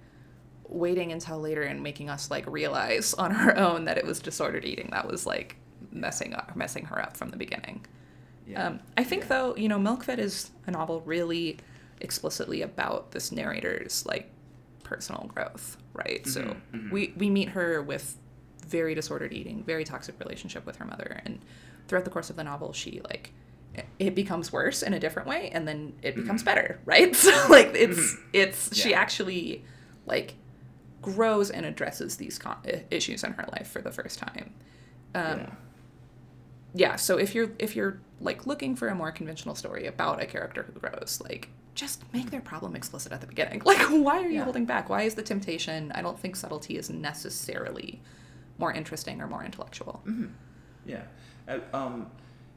waiting until later and making us like realize on our own that it was disordered eating that was like messing up messing her up from the beginning. yeah. Um, I think though, you know, Milk Fed is a novel really explicitly about this narrator's like personal growth, right? So mm-hmm, mm-hmm. we we meet her with very disordered eating, very toxic relationship with her mother, and throughout the course of the novel, she like it- it becomes worse in a different way, and then it becomes mm-hmm. better, right? So like it's it's she actually like grows and addresses these con- issues in her life for the first time. Um, yeah. yeah so if you're if you're like looking for a more conventional story about a character who grows like just make their problem explicit at the beginning like why are you Yeah. holding back why is the temptation i don't think subtlety is necessarily more interesting or more intellectual Yeah. Uh, um,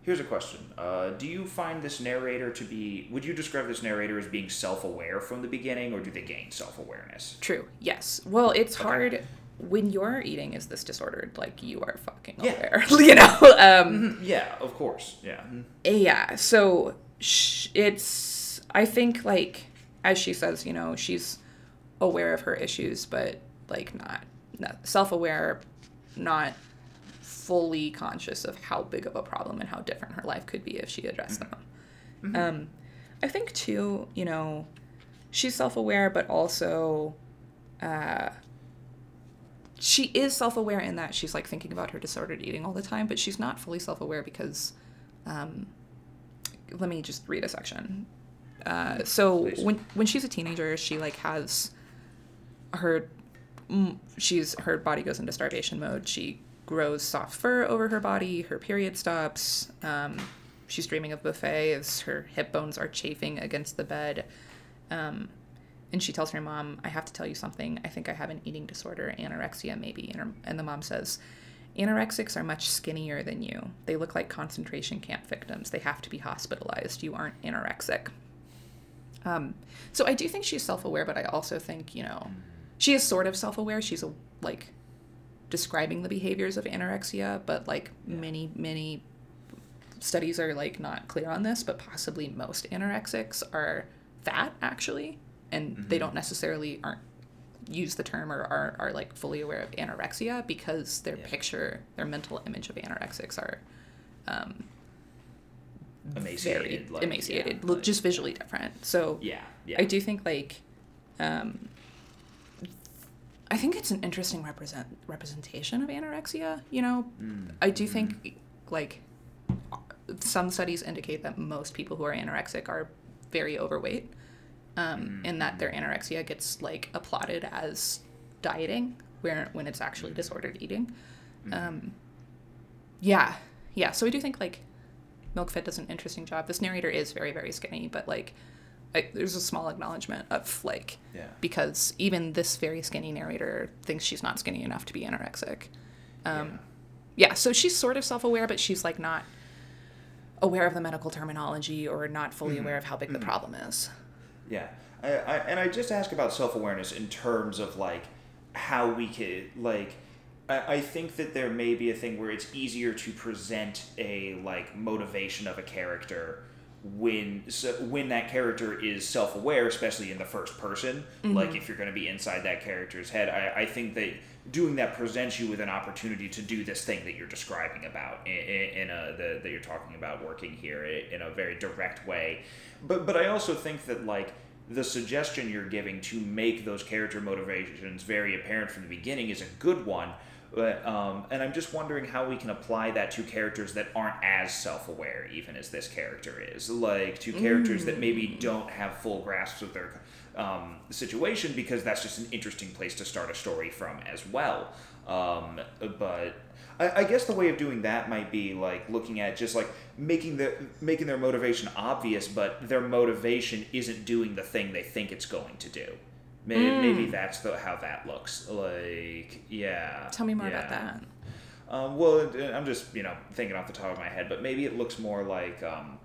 here's a question. Uh, do you find this narrator to be? Would you describe this narrator as being self-aware from the beginning, or do they gain self-awareness? true yes well it's Okay. hard when your eating is this disordered like you are fucking Yeah. aware you know um Yeah, of course. Yeah. yeah so sh- it's i think like as she says you know she's aware of her issues but like not, not self-aware not fully conscious of how big of a problem and how different her life could be if she addressed them um i think too you know she's self-aware but also uh she is self-aware in that she's like thinking about her disordered eating all the time but she's not fully self-aware because um let me just read a section. Uh, so Please. when when she's a teenager, she like has her she's her body goes into starvation mode. She grows soft fur over her body. Her period stops. Um, she's dreaming of buffet buffets. Her hip bones are chafing against the bed. Um, and she tells her mom, "I have to tell you something. I think I have an eating disorder, anorexia, maybe." And, her, and the mom says, "Anorexics are much skinnier than you. They look like concentration camp victims. They have to be hospitalized. You aren't anorexic." Um, so I do think she's self-aware, but I also think you know, she is sort of self-aware. She's a, like describing the behaviors of anorexia, but like many many studies are like not clear on this, but possibly most anorexics are fat actually, and they don't necessarily aren't use the term or are, are like fully aware of anorexia because their Yeah. picture, their mental image of anorexics are um, emaciated, very like, emaciated, yeah, look like- just visually different. So yeah, yeah. I do think like um I think it's an interesting represent representation of anorexia, you know. Mm, I do think like some studies indicate that most people who are anorexic are very overweight. Um, and that their anorexia gets like applauded as dieting where when it's actually disordered eating. Um, yeah. Yeah, so I do think like Milk Fed does an interesting job. This narrator is very, very skinny, but like, I, there's a small acknowledgement of like, Yeah. because even this very skinny narrator thinks she's not skinny enough to be anorexic. Um, yeah. so she's sort of self-aware, but she's like not aware of the medical terminology or not fully aware of how big the problem is. Yeah, I, I, and I just ask about self awareness in terms of like how we could like. I, I think that there may be a thing where it's easier to present a like motivation of a character when so when that character is self aware, especially in the first person. Mm-hmm. Like if you're going to be inside that character's head, I, I think that doing that presents you with an opportunity to do this thing that you're describing about in, in, in a the, that you're talking about working here in a very direct way. But but I also think that like the suggestion you're giving to make those character motivations very apparent from the beginning is a good one. But, um, and I'm just wondering how we can apply that to characters that aren't as self-aware, even as this character is. Like to characters that maybe don't have full grasps of their um, situation, because that's just an interesting place to start a story from as well. Um, but I, I guess the way of doing that might be like looking at just like making the making their motivation obvious, but their motivation isn't doing the thing they think it's going to do. Maybe, maybe that's the, how that looks. Like, yeah. Tell me more about that. Um, well, I'm just you know thinking off the top of my head, but maybe it looks more like um,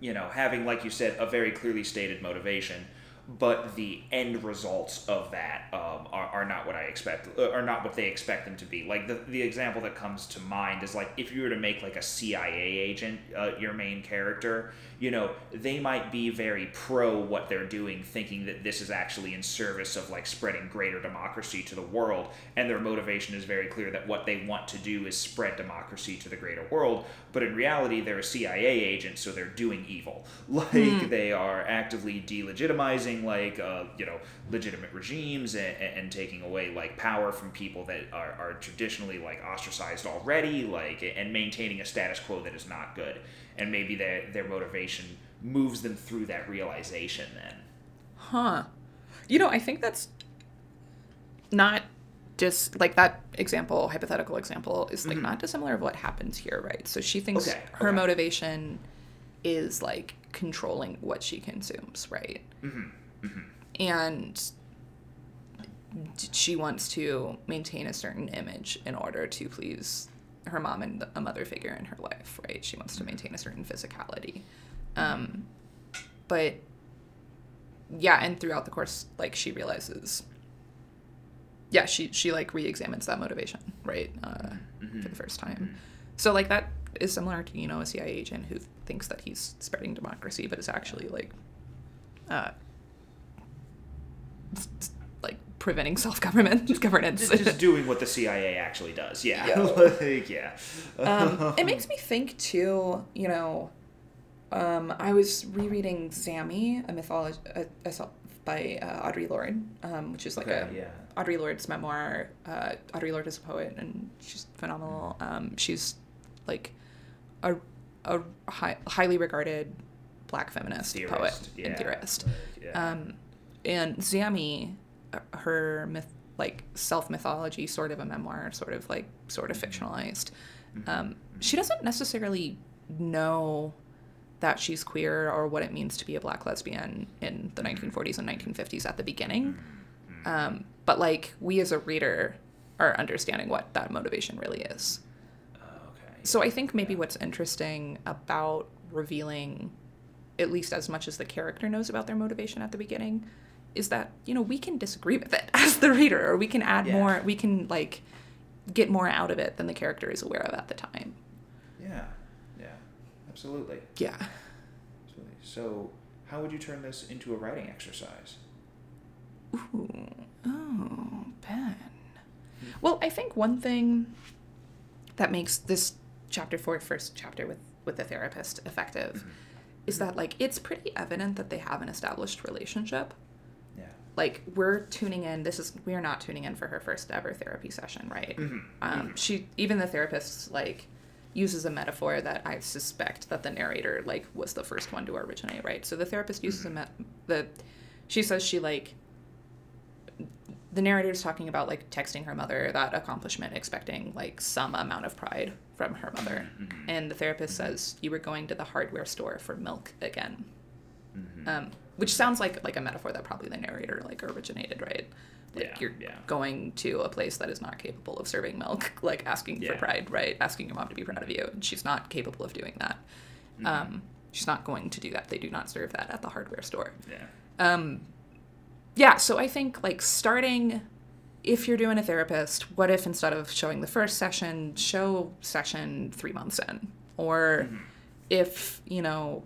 you know having, like you said, a very clearly stated motivation, but the end results of that um, are, are not what I expect, uh, are not what they expect them to be. Like the the example that comes to mind is like if you were to make like a CIA agent uh, your main character, you know they might be very pro what they're doing, thinking that this is actually in service of like spreading greater democracy to the world, and their motivation is very clear that what they want to do is spread democracy to the greater world. But in reality, they're a CIA agent, so they're doing evil. Like they are actively delegitimizing like uh, you know legitimate regimes and, and taking away like power from people that are, are traditionally like ostracized already, like and maintaining a status quo that is not good. And maybe their their motivation moves them through that realization then. Huh. You know, I think that's not just like that example, hypothetical example, is like not dissimilar of what happens here, right? So she thinks Mm-hmm. Okay, her okay. motivation is like controlling what she consumes, right? Mm-hmm, And she wants to maintain a certain image in order to please her mom and a mother figure in her life, right? She wants to maintain a certain physicality. Um, but yeah, and throughout the course, like she realizes, yeah, she she like re-examines that motivation, right, uh, for the first time. So like that is similar to you know a CIA agent who thinks that he's spreading democracy, but is actually like, uh, like preventing self-government governance. Just, just doing what the CIA actually does. Yeah. Yeah. like, yeah. um, it makes me think too. You know, um, I was rereading Zami, a mythology a, a, by uh, Audre Lorde, um, which is like Okay, a yeah. Audre Lorde's memoir. Uh, Audre Lorde is a poet, and she's phenomenal. Um, she's like a a high, highly regarded black feminist Theorist, poet yeah. and theorist. Yeah. Um, and Zami, uh, her myth, like self mythology, sort of a memoir, sort of like sort of fictionalized. Um, she doesn't necessarily know that she's queer or what it means to be a black lesbian in the 1940s and 1950s at the beginning. Um, but like we as a reader are understanding what that motivation really is. okay. So I think maybe what's interesting about revealing at least as much as the character knows about their motivation at the beginning is that, you know, we can disagree with it as the reader or we can add Yeah. more, we can like get more out of it than the character is aware of at the time. Yeah. Yeah. Absolutely. Yeah. Absolutely. So, how would you turn this into a writing exercise? Ooh. Oh, Ben. Hmm. Well, I think one thing that makes this chapter four, first chapter with with the therapist, effective, mm-hmm. is that like it's pretty evident that they have an established relationship. Like we're tuning in. This is we are not tuning in for her first ever therapy session, right? Mm-hmm. Um, mm-hmm. she even the therapist like uses a metaphor that I suspect that the narrator like was the first one to originate, right? So the therapist uses a mm-hmm. met the she says she like the narrator is talking about like texting her mother that accomplishment expecting like some amount of pride from her mother. And the therapist says you were going to the hardware store for milk again. Um, which sounds like like a metaphor that probably the narrator like originated right? Like Yeah, you're yeah. going to a place that is not capable of serving milk like asking for pride right? Asking your mom to be proud of you. And she's not capable of doing that. Mm-hmm. um, she's not going to do that. They do not serve that at the hardware store. Yeah. um yeah so i think like starting if you're doing a therapist what if instead of showing the first session show session three months in? Or if you know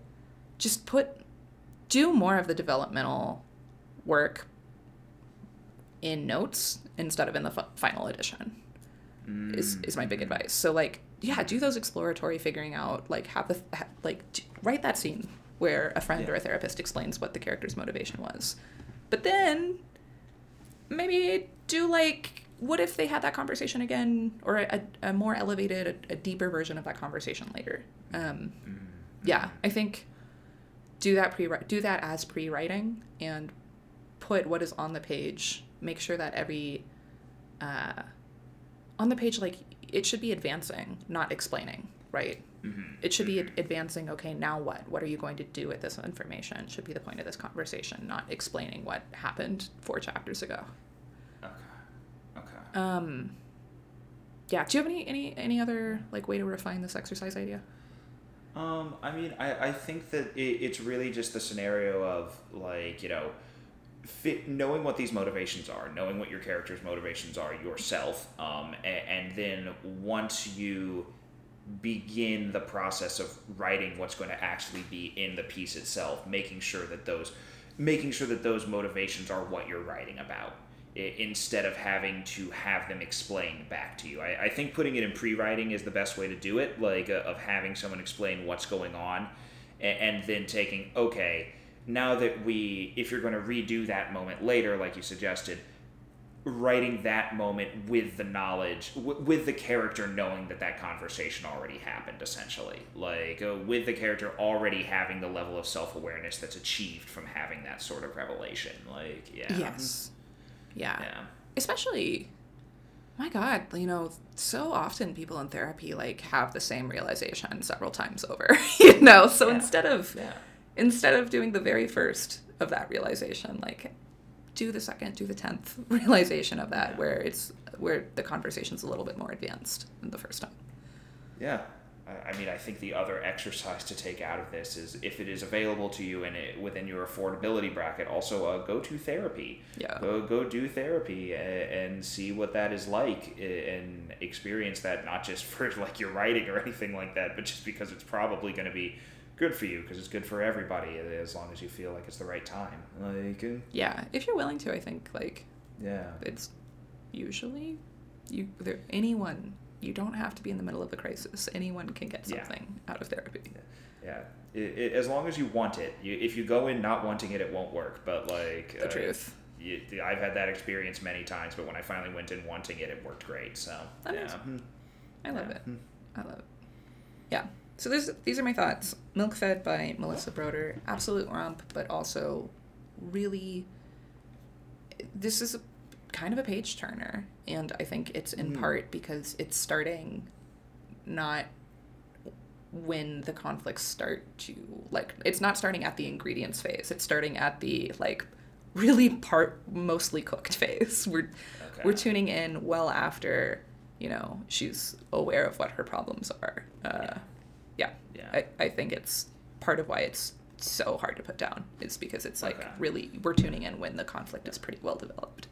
just put do more of the developmental work in notes instead of in the f- final edition is is my big advice. So like, yeah, do those exploratory figuring out. Like, have the ha, like write that scene where a friend or a therapist explains what the character's motivation was, but then maybe do like, what if they had that conversation again, or a, a more elevated, a, a deeper version of that conversation later. Um, yeah, I think do that pre do that as pre writing and put what is on the page. Make sure that every uh, on the page like it should be advancing not explaining right it should be ad- advancing okay now what what are you going to do with this information should be the point of this conversation not explaining what happened four chapters ago Okay. Okay. um yeah do you have any any any other like way to refine this exercise idea Um, I mean, I, I think that it, it's really just the scenario of like you know, fit, knowing what these motivations are, knowing what your character's motivations are yourself, um, and, and then once you begin the process of writing what's going to actually be in the piece itself, making sure that those, making sure that those motivations are what you're writing about instead of having to have them explain back to you. I, I think putting it in pre-writing is the best way to do it, like uh, of having someone explain what's going on, and, and then taking okay. Now that we, if you're going to redo that moment later, like you suggested, writing that moment with the knowledge, w- with the character knowing that that conversation already happened, essentially, like uh, with the character already having the level of self awareness that's achieved from having that sort of revelation. Like, yeah, yes yeah yeah. especially my god you know so often people in therapy like have the same realization several times over you know so Yeah. instead of Yeah. instead of doing the very first of that realization like do the second do the tenth realization of that Yeah. where it's where the conversation's a little bit more advanced than the first time Yeah. I- mean, I think the other exercise to take out of this is if it is available to you and it, within your affordability bracket, also uh, go to therapy. Yeah. Go, go do therapy and, and see what that is like and experience that not just for like your writing or anything like that, but just because it's probably going to be good for you because it's good for everybody as long as you feel like it's the right time. Like, uh, yeah if you're willing to i think like yeah. it's usually you there anyone you don't have to be in the middle of a crisis anyone can get Yeah. something out of therapy Yeah. It, it, as long as you want it. You, if you go in not wanting it, it won't work. But like The uh, truth. You, I've had that experience many times, but when I finally went in wanting it, it worked great. So yeah. I love Yeah. it. I love it. Yeah. So this, these are my thoughts. Milk Fed by Melissa Broder. Absolute romp, but also really. This is a, kind of a page turner. And I think it's in Mm. part because it's starting not when the conflicts start to like it's not starting at the ingredients phase it's starting at the like really part mostly cooked phase we're Okay. we're tuning in well after you know she's aware of what her problems are uh yeah, Yeah. I, I think it's part of why it's so hard to put down is because it's like Okay. really we're tuning in when the conflict is pretty well developed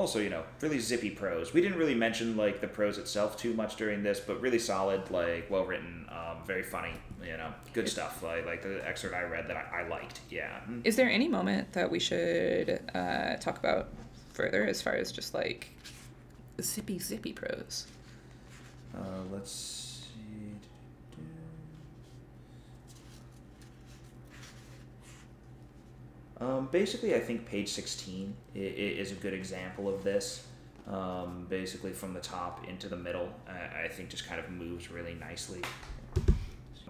Also, you know, really zippy prose. We didn't really mention like the prose itself too much during this, but really solid, like well written, um, very funny. You know, good stuff. Like like the excerpt I read that I, I liked. Yeah. Mm. Is there any moment that we should uh, talk about further as far as just like zippy zippy prose? Uh, let's see. Um, basically, I think page 16 i- i- is a good example of this. Um, basically, from the top into the middle, I, think just kind of moves really nicely.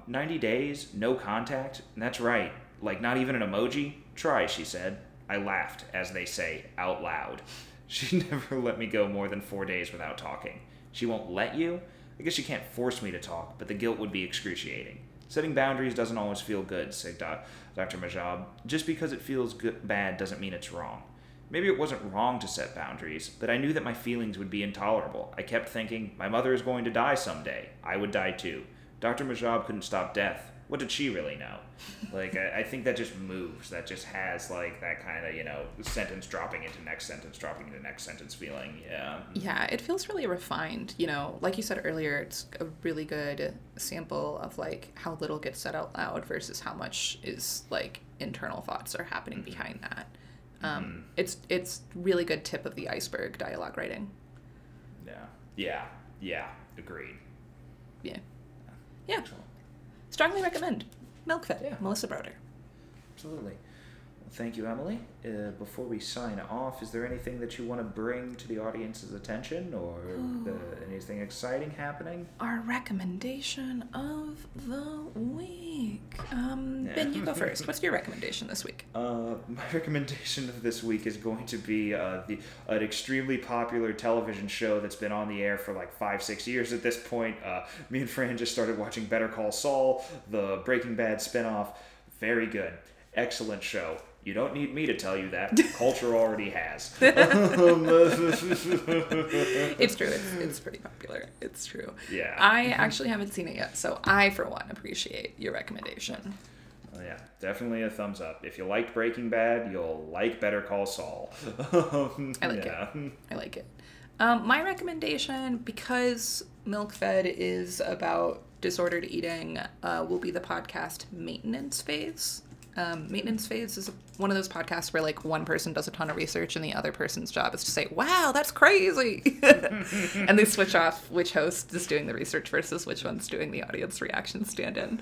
90 days, no contact? That's right. Like, not even an emoji? Try, she said. I laughed, as they say, out loud. She never let me go more than four days without talking. She won't let you? I guess she can't force me to talk, but the guilt would be excruciating. Setting boundaries doesn't always feel good, said Dr. Mahjoub. Just because it feels good, bad doesn't mean it's wrong. Maybe it wasn't wrong to set boundaries, but I knew that my feelings would be intolerable. I kept thinking, my mother is going to die someday. I would die too. Dr. Mahjoub couldn't stop death. What did she really know? Like, I, I think that just moves. That just has, like, that kind of, you know, sentence dropping into next sentence, dropping into next sentence feeling. Yeah. Yeah, it feels really refined. You know, like you said earlier, it's a really good sample of like how little gets said out loud versus how much is like internal thoughts are happening behind that. Um, It's it's really good tip of the iceberg dialogue writing. Yeah. Yeah. Yeah. Agreed. Yeah, yeah. Strongly recommend. Milk Fed, Yeah. Melissa Broder. Absolutely. Thank you, Emily. Uh, before we sign off, is there anything that you want to bring to the audience's attention or uh, anything exciting happening? Our recommendation of the week. Um, Yeah. Ben, you go first. What's your recommendation this week? Uh, my recommendation of this week is going to be uh, the an extremely popular television show that's been on the air for like five, six years at this point. Uh, me and Fran just started watching Better Call Saul, the Breaking Bad spinoff. Very good, excellent show. You don't need me to tell you that. Culture already has. It's true. It's, it's pretty popular. It's true. Yeah. I actually haven't seen it yet, so I, for one, appreciate your recommendation. Oh, yeah, definitely a thumbs up. If you liked Breaking Bad, you'll like Better Call Saul. I like yeah. it. I like it. Um, my recommendation, because Milk Fed is about disordered eating, uh, will be the podcast Maintenance Phase. Um, maintenance phase is one of those podcasts where like one person does a ton of research and the other person's job is to say, "Wow, that's crazy," and they switch off which host is doing the research versus which one's doing the audience reaction stand-in.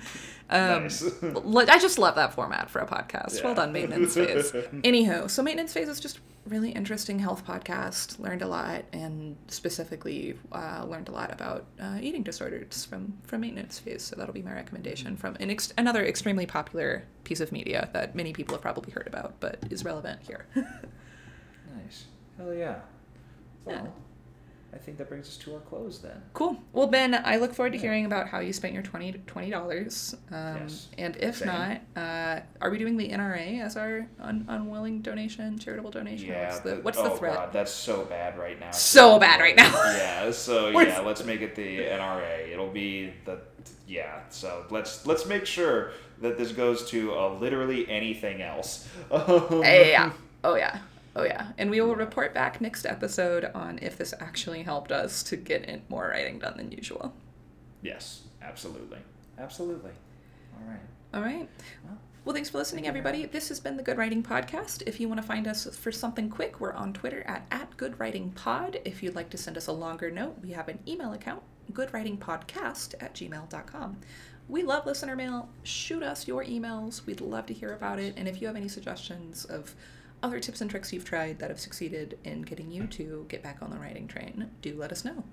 Um, Nice. I just love that format for a podcast. Well done, maintenance phase. Anywho, so maintenance phase is just really interesting health podcast. Learned a lot, and specifically uh, learned a lot about uh, eating disorders from from maintenance phase. So that'll be my recommendation from an ex- another extremely popular piece of media that many people have probably heard about, but is relevant here. Nice. Hell yeah. Well, Yeah. I think that brings us to our close then. cool. Well, Ben, I look forward to Yeah. hearing about how you spent your twenty twenty dollars. Um, Yes. And if Same. not, uh, are we doing the NRA as our un- unwilling donation, charitable donation? Yeah. What's the, what's the oh threat? God, that's so bad right now. So bad right now. yeah. So yeah, let's make it the NRA. It'll be the yeah. So let's let's make sure that this goes to uh, literally anything else. Yeah. Oh yeah. Oh yeah. And we will report back next episode on if this actually helped us to get in more writing done than usual. Yes. Absolutely. Absolutely. All right. All right. Well, Well, thanks for listening, everybody. This has been the Good Writing Podcast. If you want to find us for something quick, we're on Twitter at, at Good Writing Pod. If you'd like to send us a longer note, we have an email account, goodwritingpodcast at gmail.com. We love listener mail. Shoot us your emails. We'd love to hear about it. And if you have any suggestions of other tips and tricks you've tried that have succeeded in getting you to get back on the writing train, do let us know.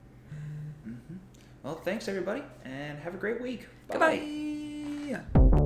Mm-hmm. Well, thanks everybody, and have a great week. Bye. Goodbye.